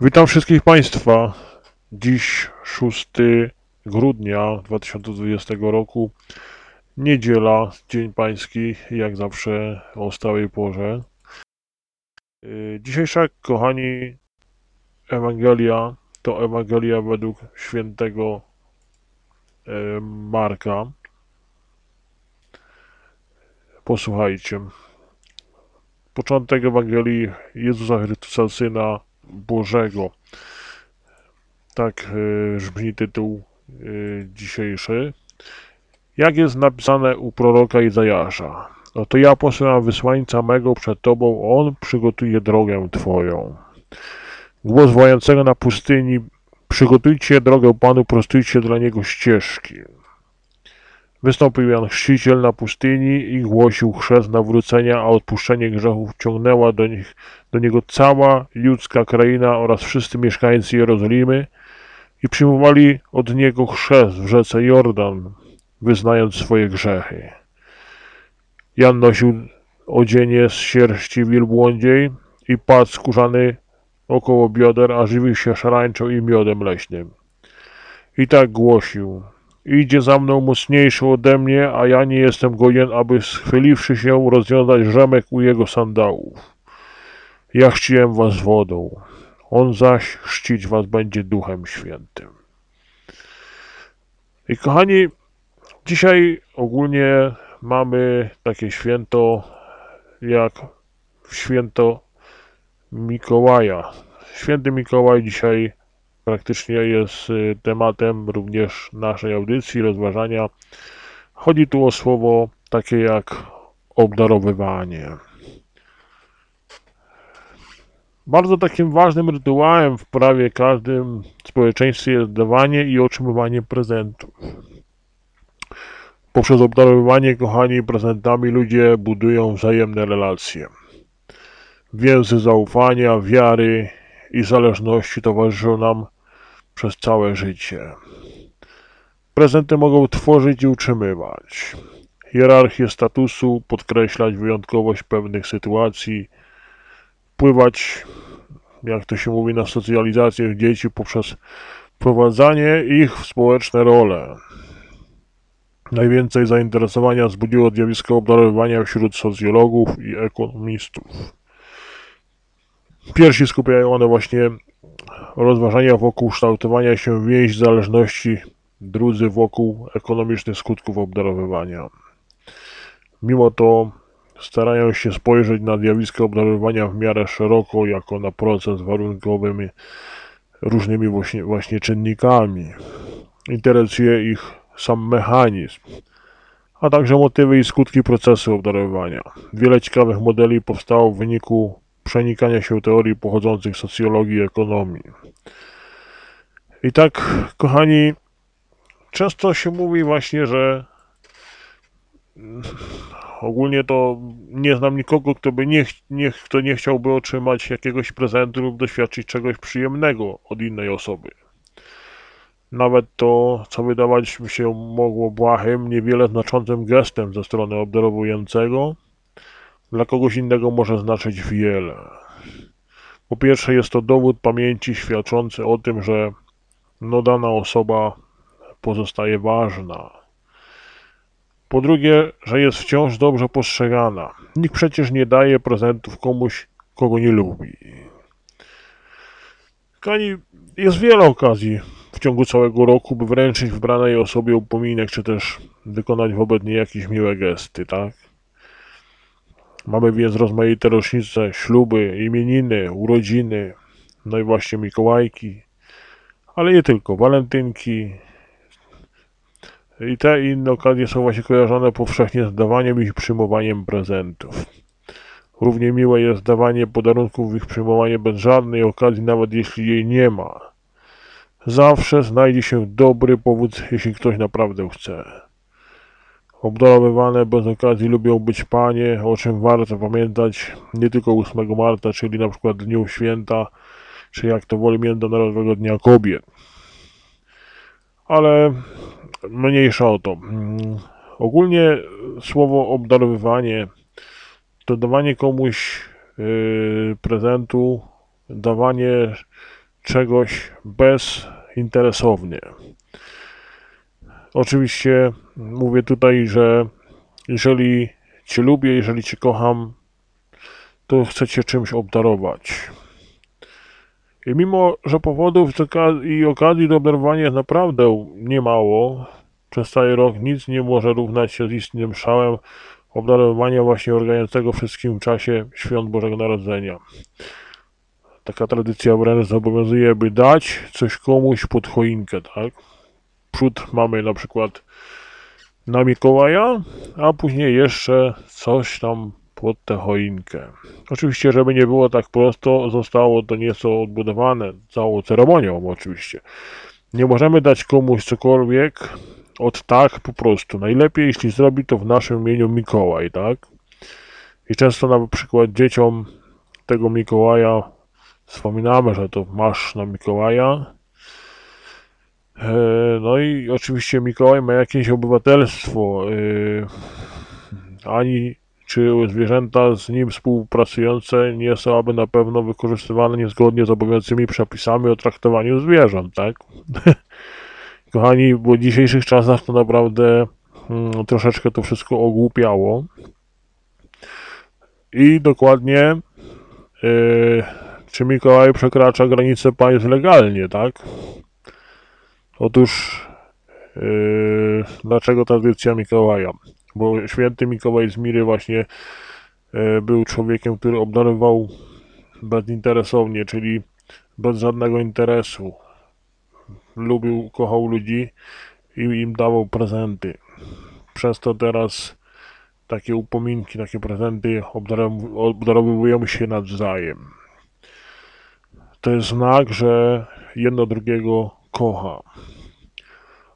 Witam wszystkich Państwa. Dziś 6 grudnia 2020 roku, niedziela, Dzień Pański, jak zawsze o stałej porze. Yy, Dzisiejsza, kochani, Ewangelia to Ewangelia według świętego yy, Marka. Posłuchajcie. Początek Ewangelii Jezusa Chrystusa, Syna Bożego. Tak y, brzmi tytuł y, dzisiejszy. Jak jest napisane u proroka Izajasza? Oto ja posyłam wysłańca mego przed tobą, on przygotuje drogę twoją. Głos wołającego na pustyni, przygotujcie drogę Panu, prostujcie dla niego ścieżki. Wystąpił Jan Chrzciciel na pustyni i głosił chrzest nawrócenia, a odpuszczenie grzechów ciągnęła do, nich, do niego cała ludzka kraina oraz wszyscy mieszkańcy Jerozolimy i przyjmowali od niego chrzest w rzece Jordan, wyznając swoje grzechy. Jan nosił odzienie z sierści wielbłądziej i pad skórzany około bioder, a żywił się szarańczą i miodem leśnym. I tak głosił – Idzie za mną mocniejszy ode mnie, a ja nie jestem godzien, aby schyliwszy się rozwiązać rzemek u jego sandałów. Ja chciłem was wodą, on zaś chrzcić was będzie duchem świętym. I kochani, dzisiaj ogólnie mamy takie święto jak święto Mikołaja. Święty Mikołaj dzisiaj praktycznie jest y, tematem również naszej audycji, rozważania. Chodzi tu o słowo takie jak obdarowywanie. Bardzo takim ważnym rytuałem w prawie każdym społeczeństwie jest dawanie i otrzymywanie prezentów. Poprzez obdarowywanie, kochani, prezentami ludzie budują wzajemne relacje. Więzy zaufania, wiary i zależności towarzyszą nam przez całe życie. Prezenty mogą tworzyć i utrzymywać. Hierarchię statusu, podkreślać wyjątkowość pewnych sytuacji, wpływać, jak to się mówi, na socjalizację dzieci poprzez wprowadzanie ich w społeczne role. Najwięcej zainteresowania wzbudziło zjawisko obdarowywania wśród socjologów i ekonomistów. Pierwsi skupiają one właśnie rozważania wokół kształtowania się więzi zależności, drudzy wokół ekonomicznych skutków obdarowywania. Mimo to starają się spojrzeć na zjawisko obdarowywania w miarę szeroko, jako na proces warunkowy różnymi właśnie, właśnie czynnikami. Interesuje ich sam mechanizm, a także motywy i skutki procesu obdarowywania. Wiele ciekawych modeli powstało w wyniku przenikania się teorii pochodzących z socjologii i ekonomii. I tak, kochani, często się mówi właśnie, że ogólnie to nie znam nikogo, kto by nie, nie, kto nie chciałby otrzymać jakiegoś prezentu lub doświadczyć czegoś przyjemnego od innej osoby. Nawet to, co wydawać by się mogło błahym, niewiele znaczącym gestem ze strony obdarowującego, dla kogoś innego może znaczyć wiele. Po pierwsze, jest to dowód pamięci świadczący o tym, że no, dana osoba pozostaje ważna. Po drugie, że jest wciąż dobrze postrzegana. Nikt przecież nie daje prezentów komuś, kogo nie lubi. Kani, jest wiele okazji w ciągu całego roku, by wręczyć wybranej osobie upominek, czy też wykonać wobec niej jakieś miłe gesty, tak? Mamy więc rozmaite rocznice, śluby, imieniny, urodziny, no i właśnie Mikołajki, ale nie tylko, walentynki. I te inne okazje są właśnie kojarzone powszechnie z dawaniem i przyjmowaniem prezentów. Równie miłe jest dawanie podarunków i ich przyjmowanie bez żadnej okazji, nawet jeśli jej nie ma. Zawsze znajdzie się dobry powód, jeśli ktoś naprawdę chce. Obdarowywane bez okazji lubią być panie, o czym warto pamiętać nie tylko 8 marca, czyli na przykład Dniu Święta, czy jak to woli Międzynarodowego Dnia Kobiet. Ale mniejsza o to. Mm, ogólnie słowo obdarowywanie to dawanie komuś yy, prezentu, dawanie czegoś bezinteresownie. Oczywiście mówię tutaj, że jeżeli Cię lubię, jeżeli Cię kocham, to chcę Cię czymś obdarować. I mimo, że powodów i okazji do obdarowania jest naprawdę niemało, przez cały rok nic nie może równać się z istnym szałem obdarowania właśnie organizującego wszystkim w czasie świąt Bożego Narodzenia. Taka tradycja wręcz zobowiązuje, by dać coś komuś pod choinkę, tak? Przód mamy na przykład na Mikołaja, a później jeszcze coś tam pod tę choinkę. Oczywiście, żeby nie było tak prosto, zostało to nieco odbudowane całą ceremonią oczywiście. Nie możemy dać komuś cokolwiek od tak po prostu. Najlepiej, jeśli zrobi to w naszym imieniu Mikołaj, tak? I często na przykład dzieciom tego Mikołaja wspominamy, że to masz na Mikołaja. E, no i oczywiście Mikołaj ma jakieś obywatelstwo. E, ani czy zwierzęta z nim współpracujące nie są aby na pewno wykorzystywane niezgodnie z obowiązującymi przepisami o traktowaniu zwierząt, tak? Kochani, bo w dzisiejszych czasach to naprawdę hmm, troszeczkę to wszystko ogłupiało. I dokładnie yy, czy Mikołaj przekracza granice państw legalnie, tak? Otóż yy, dlaczego tradycja Mikołaja? Bo święty Mikołaj z Miry właśnie yy, był człowiekiem, który obdarował bezinteresownie, czyli bez żadnego interesu. Lubił, kochał ludzi i im dawał prezenty. Przez to teraz takie upominki, takie prezenty obdarowują się nawzajem to jest znak, że jedno drugiego kocha.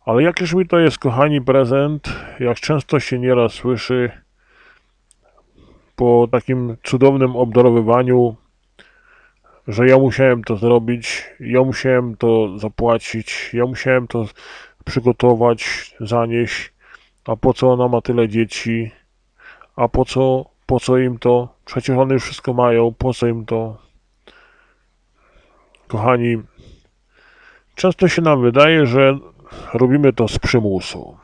Ale jakież mi to jest, kochani, prezent, jak często się nieraz słyszy po takim cudownym obdarowywaniu, że ja musiałem to zrobić, ja musiałem to zapłacić, ja musiałem to przygotować, zanieść, a po co ona ma tyle dzieci, a po co, po co im to, przecież one już wszystko mają, po co im to, Kochani, często się nam wydaje, że robimy to z przymusu.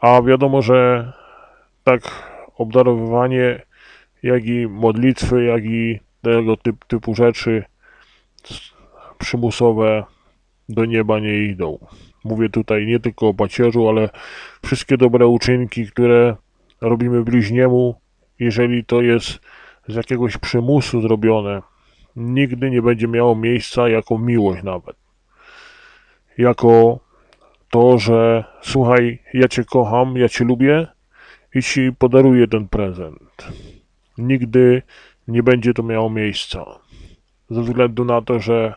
A wiadomo, że tak obdarowywanie, jak i modlitwy, jak i tego typ, typu rzeczy przymusowe do nieba nie idą. Mówię tutaj nie tylko o pacierzu, ale wszystkie dobre uczynki, które robimy bliźniemu, jeżeli to jest z jakiegoś przymusu zrobione, nigdy nie będzie miało miejsca jako miłość nawet. Jako to, że słuchaj, ja Cię kocham, ja Cię lubię i Ci podaruję ten prezent. Nigdy nie będzie to miało miejsca. Ze względu na to, że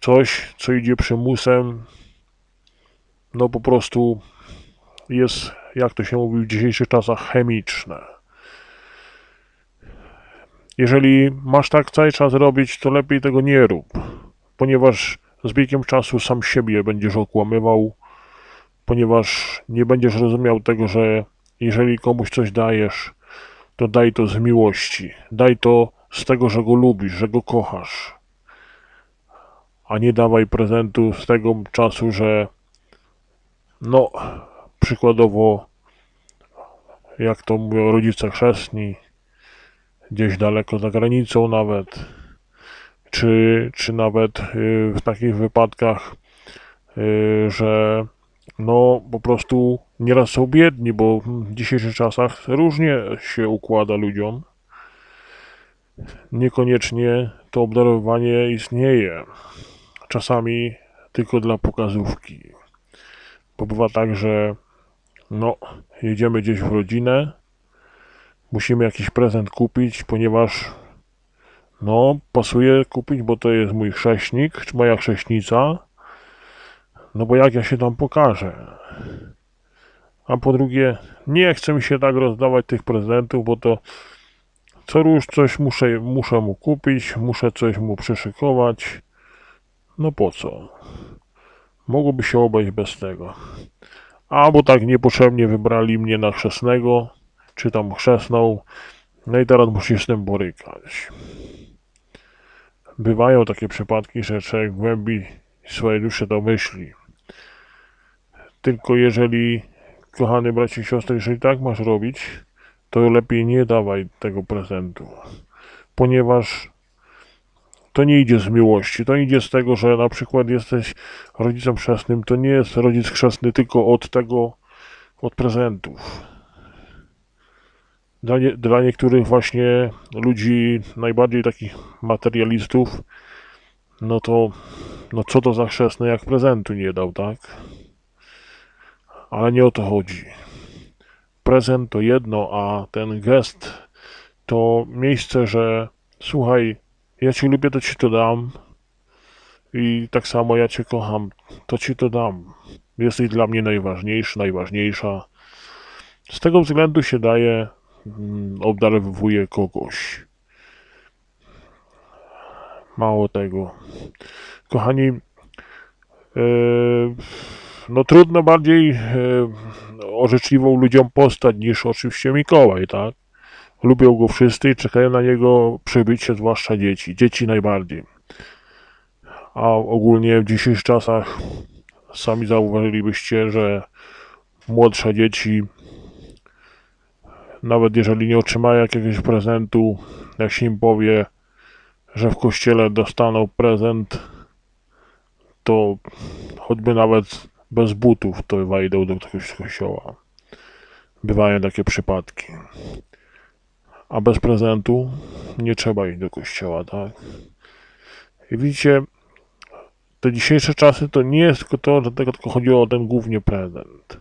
coś, co idzie przymusem, no po prostu jest, jak to się mówi w dzisiejszych czasach, chemiczne. Jeżeli masz tak cały czas robić, to lepiej tego nie rób, ponieważ z biegiem czasu sam siebie będziesz okłamywał, ponieważ nie będziesz rozumiał tego, że jeżeli komuś coś dajesz, to daj to z miłości, daj to z tego, że go lubisz, że go kochasz, a nie dawaj prezentu z tego czasu, że no, przykładowo, jak to mówią rodzice chrzestni, gdzieś daleko za granicą nawet, czy, czy nawet y, w takich wypadkach, y, że no po prostu nieraz są biedni, bo w dzisiejszych czasach różnie się układa ludziom. Niekoniecznie to obdarowanie istnieje. Czasami tylko dla pokazówki. Bo bywa tak, że no, jedziemy gdzieś w rodzinę, musimy jakiś prezent kupić, ponieważ no, pasuje kupić, bo to jest mój chrześnik, czy moja chrześnica. No bo jak ja się tam pokażę? A po drugie, nie chcę mi się tak rozdawać tych prezentów, bo to co róż coś muszę, muszę mu kupić, muszę coś mu przyszykować. No po co? Mogłoby się obejść bez tego. Albo tak niepotrzebnie wybrali mnie na chrzestnego, czy tam chrzestną, no i teraz musisz z tym borykać. bywają takie przypadki, że człowiek głębi swojej duszy to myśli. Tylko jeżeli, kochany bracie i siostry, jeżeli tak masz robić, to lepiej nie dawaj tego prezentu. Ponieważ to nie idzie z miłości, to idzie z tego, że na przykład jesteś rodzicem chrzestnym, to nie jest rodzic chrzestny tylko od tego, od prezentów. Dla, nie, dla niektórych właśnie ludzi, najbardziej takich materialistów, no to no co to za chrzestny, jak prezentu nie dał, tak? Ale nie o to chodzi. Prezent to jedno, a ten gest to miejsce, że słuchaj, ja cię lubię, to ci to dam. I tak samo ja cię kocham, to ci to dam. Jesteś dla mnie najważniejszy, najważniejsza. Z tego względu się daje, obdarowuje kogoś. Mało tego. Kochani, yy, no trudno bardziej yy, orzeczliwą ludziom postać niż oczywiście Mikołaj, tak? Lubią go wszyscy i czekają na niego przybycie, zwłaszcza dzieci. Dzieci najbardziej. A ogólnie w dzisiejszych czasach sami zauważylibyście, że młodsze dzieci, nawet jeżeli nie otrzymają jakiegoś prezentu, jak się im powie, że w kościele dostaną prezent, to choćby nawet bez butów to wejdą do jakiegoś kościoła. Bywają takie przypadki. A bez prezentu nie trzeba iść do kościoła, tak? I widzicie, te dzisiejsze czasy to nie jest tylko to, że tylko chodziło o ten głównie prezent.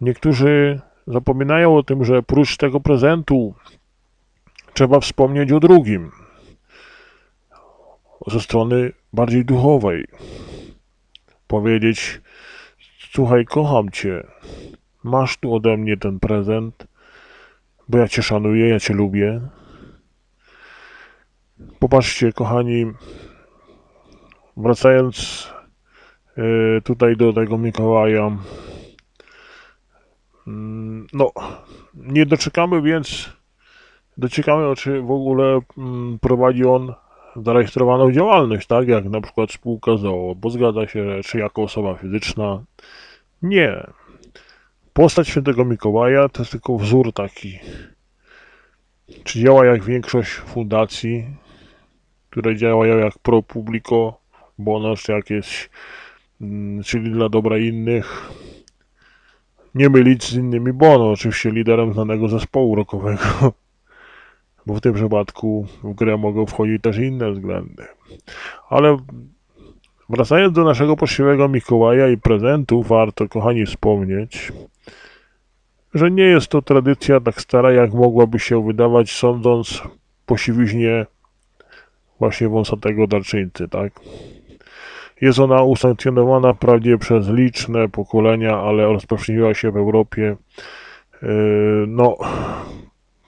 Niektórzy zapominają o tym, że prócz tego prezentu trzeba wspomnieć o drugim. Ze strony bardziej duchowej. Powiedzieć, słuchaj, kocham cię. Masz tu ode mnie ten prezent, bo ja cię szanuję, ja cię lubię. Popatrzcie, kochani, wracając e, tutaj do tego Mikołaja, no, nie doczekamy więc, doczekamy, czy w ogóle mm, prowadzi on zarejestrowaną działalność, tak, jak na przykład spółka ZOO, bo zgadza się, czy jako osoba fizyczna, nie. Postać świętego Mikołaja to jest tylko wzór taki, czy działa jak większość fundacji, które działają jak pro publico bonus jakieś, mm, czyli dla dobra innych. Nie mylić z innymi Bono, oczywiście liderem znanego zespołu rockowego, bo w tym przypadku w grę mogą wchodzić też inne względy. Ale wracając do naszego poczciwego Mikołaja i prezentów, warto, kochani, wspomnieć, że nie jest to tradycja tak stara, jak mogłaby się wydawać, sądząc po siwiźnie właśnie wąsatego darczyńcy, tak? Jest ona usankcjonowana wprawdzie przez liczne pokolenia, ale rozpowszechniła się w Europie yy, no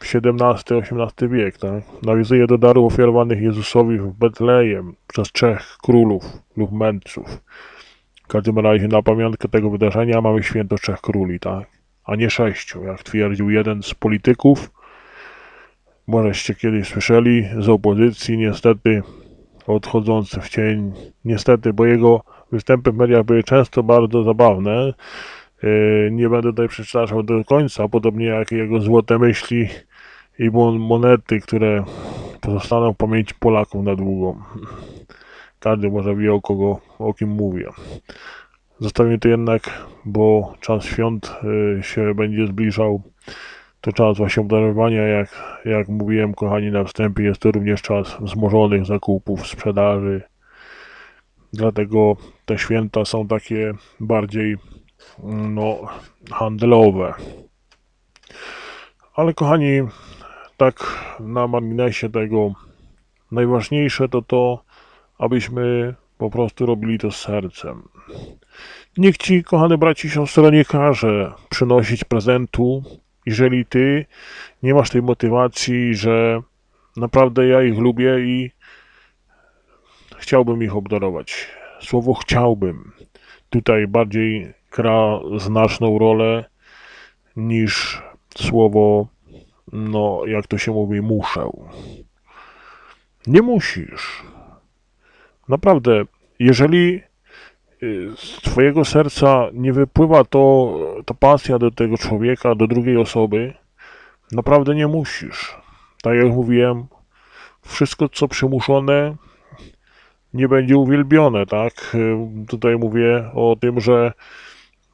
XVII-XVIII wiek, tak? Nawiązuje do darów ofiarowanych Jezusowi w Betlejem przez trzech królów lub mędrców. W każdym razie na pamiątkę tego wydarzenia mamy święto trzech króli, tak? A nie sześciu, jak twierdził jeden z polityków. Możeście kiedyś słyszeli z opozycji, niestety odchodzący w cień. Niestety, bo jego występy w mediach były często bardzo zabawne. Yy, nie będę tutaj przeczytał do końca, podobnie jak jego złote myśli i monety, które pozostaną w pamięci Polaków na długo. Każdy może wie o kogo, o kim mówię. Zostawię to jednak, bo czas świąt yy, się będzie zbliżał to czas właśnie obdarowania, jak, jak mówiłem, kochani, na wstępie, jest to również czas wzmożonych zakupów, sprzedaży. Dlatego te święta są takie bardziej no, handlowe. Ale kochani, tak na marginesie tego, najważniejsze to to, abyśmy po prostu robili to z sercem. Niech ci, kochane braci i siostry, nie każe przynosić prezentu, jeżeli ty nie masz tej motywacji, że naprawdę ja ich lubię i chciałbym ich obdarować. Słowo chciałbym tutaj bardziej gra znaczną rolę niż słowo, no jak to się mówi, muszę. Nie musisz. Naprawdę, jeżeli z twojego serca nie wypływa to, ta pasja do tego człowieka, do drugiej osoby, naprawdę nie musisz. Tak jak mówiłem, wszystko co przymuszone nie będzie uwielbione, tak? Y, Tutaj mówię o tym, że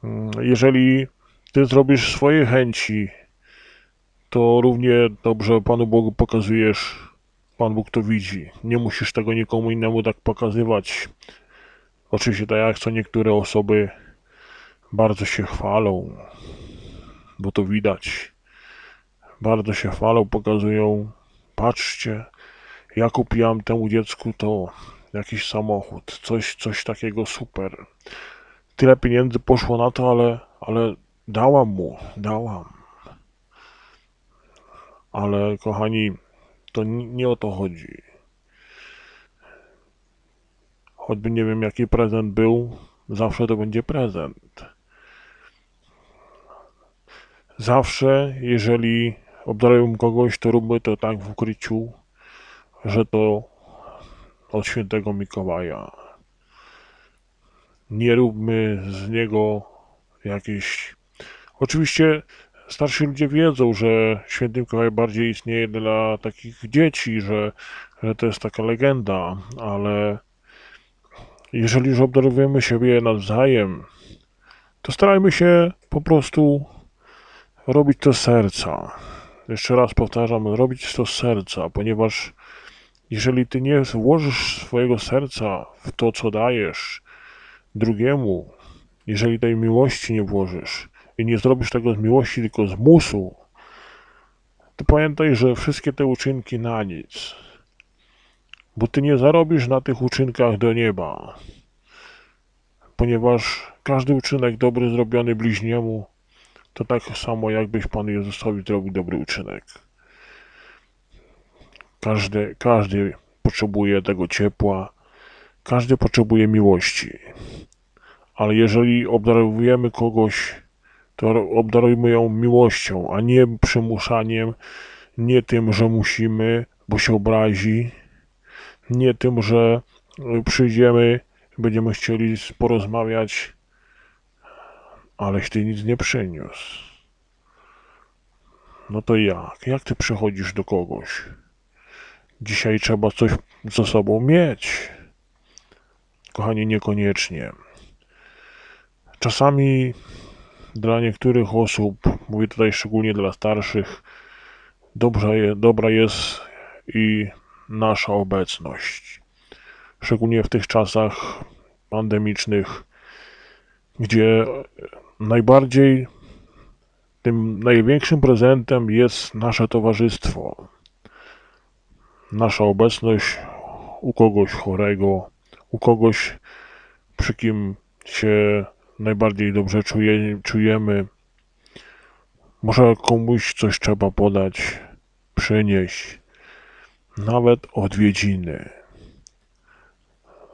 mm, jeżeli ty zrobisz swoje chęci, to równie dobrze Panu Bogu pokazujesz, Pan Bóg to widzi. Nie musisz tego nikomu innemu tak pokazywać. Oczywiście tak jak co niektóre osoby bardzo się chwalą, bo to widać. Bardzo się chwalą, pokazują, patrzcie, ja kupiłam temu dziecku to jakiś samochód, coś, coś takiego super. Tyle pieniędzy poszło na to, ale, ale dałam mu, dałam. Ale kochani, to ni- nie o to chodzi. Choćby nie wiem jaki prezent był, zawsze to będzie prezent. Zawsze, jeżeli obdarujemy kogoś, to róbmy to tak w ukryciu, że to od świętego Mikołaja. Nie róbmy z niego jakiejś. Oczywiście starsi ludzie wiedzą, że święty Mikołaj bardziej istnieje dla takich dzieci, że, że to jest taka legenda, ale jeżeli już obdarowujemy siebie nawzajem, to starajmy się po prostu robić to z serca. Jeszcze raz powtarzam, robić to z serca, ponieważ jeżeli ty nie włożysz swojego serca w to, co dajesz drugiemu, jeżeli tej miłości nie włożysz i nie zrobisz tego z miłości, tylko z musu, to pamiętaj, że wszystkie te uczynki na nic. Bo ty nie zarobisz na tych uczynkach do nieba. Ponieważ każdy uczynek dobry zrobiony bliźniemu, to tak samo jakbyś Panu Jezusowi zrobił dobry uczynek. Każdy, każdy potrzebuje tego ciepła, każdy potrzebuje miłości. Ale jeżeli obdarowujemy kogoś, to obdarujmy ją miłością, a nie przymuszaniem, nie tym, że musimy, bo się obrazi, nie tym, że przyjdziemy, będziemy chcieli porozmawiać, aleś ty nic nie przyniósł. No to jak? Jak ty przychodzisz do kogoś? Dzisiaj trzeba coś ze sobą mieć. Kochani, niekoniecznie. Czasami dla niektórych osób, mówię tutaj szczególnie dla starszych, dobrze, dobra jest i nasza obecność. Szczególnie w tych czasach pandemicznych, gdzie najbardziej tym największym prezentem jest nasze towarzystwo nasza obecność u kogoś chorego, u kogoś, przy kim się najbardziej dobrze czuje, czujemy. Może komuś coś trzeba podać, przynieść, nawet odwiedziny.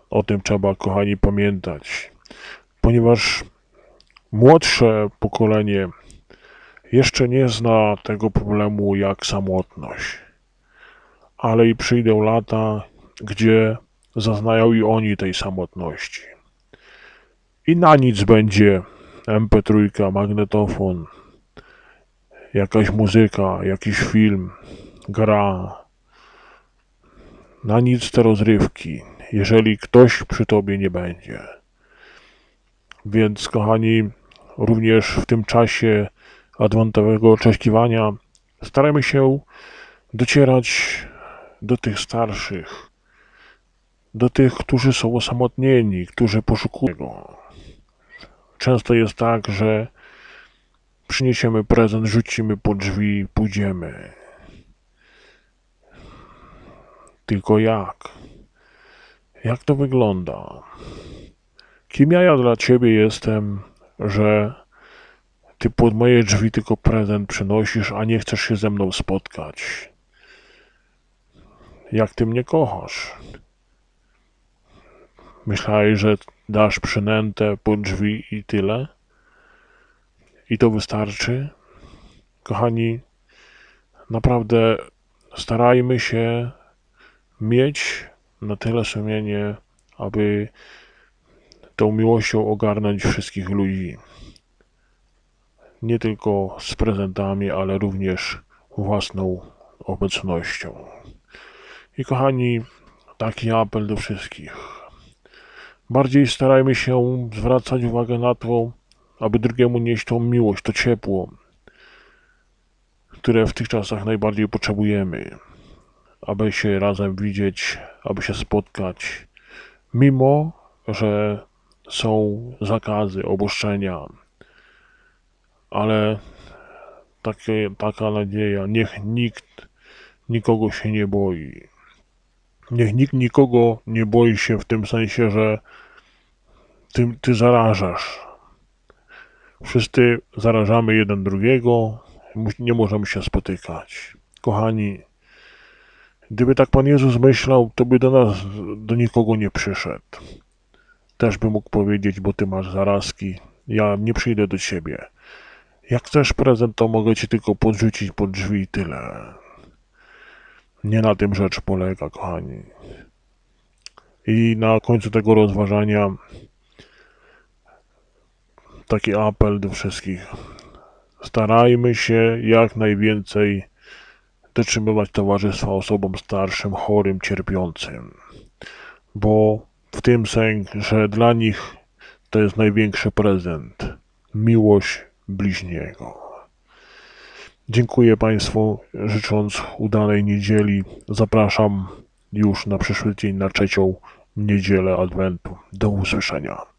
O tym trzeba, kochani, pamiętać, ponieważ młodsze pokolenie jeszcze nie zna tego problemu jak samotność ale i przyjdą lata, gdzie zaznają i oni tej samotności. I na nic będzie MP3, magnetofon, jakaś muzyka, jakiś film, gra. Na nic te rozrywki, jeżeli ktoś przy tobie nie będzie. Więc, kochani, również w tym czasie adwentowego oczekiwania starajmy się docierać do tych starszych, do tych, którzy są osamotnieni, którzy poszukują go. Często jest tak, że przyniesiemy prezent, rzucimy po drzwi pójdziemy. Tylko jak? Jak to wygląda? Kim ja, dla ciebie jestem, że ty pod moje drzwi tylko prezent przynosisz, a nie chcesz się ze mną spotkać? jak ty mnie kochasz. Myślałeś, że dasz przynętę pod drzwi i tyle? I to wystarczy? Kochani, naprawdę starajmy się mieć na tyle sumienie, aby tą miłością ogarnąć wszystkich ludzi. Nie tylko z prezentami, ale również własną obecnością. I kochani, taki apel do wszystkich. Bardziej starajmy się zwracać uwagę na to, aby drugiemu nieść tą miłość, to ciepło, które w tych czasach najbardziej potrzebujemy, aby się razem widzieć, aby się spotkać, mimo że są zakazy, obostrzenia, ale takie, taka nadzieja, niech nikt nikogo się nie boi. Niech nikt nikogo nie boi się w tym sensie, że ty, ty zarażasz. Wszyscy zarażamy jeden drugiego, nie możemy się spotykać. Kochani, gdyby tak Pan Jezus myślał, to by do nas, do nikogo nie przyszedł. Też by mógł powiedzieć, bo Ty masz zarazki, ja nie przyjdę do Ciebie. Jak chcesz prezent, to mogę Ci tylko podrzucić pod drzwi i tyle. Nie na tym rzecz polega, kochani. I na końcu tego rozważania taki apel do wszystkich. Starajmy się jak najwięcej dotrzymywać towarzystwa osobom starszym, chorym, cierpiącym, bo w tym sęk, że dla nich to jest największy prezent miłość bliźniego. Dziękuję Państwu, życząc udanej niedzieli. Zapraszam już na przyszły dzień, na trzecią niedzielę Adwentu. Do usłyszenia.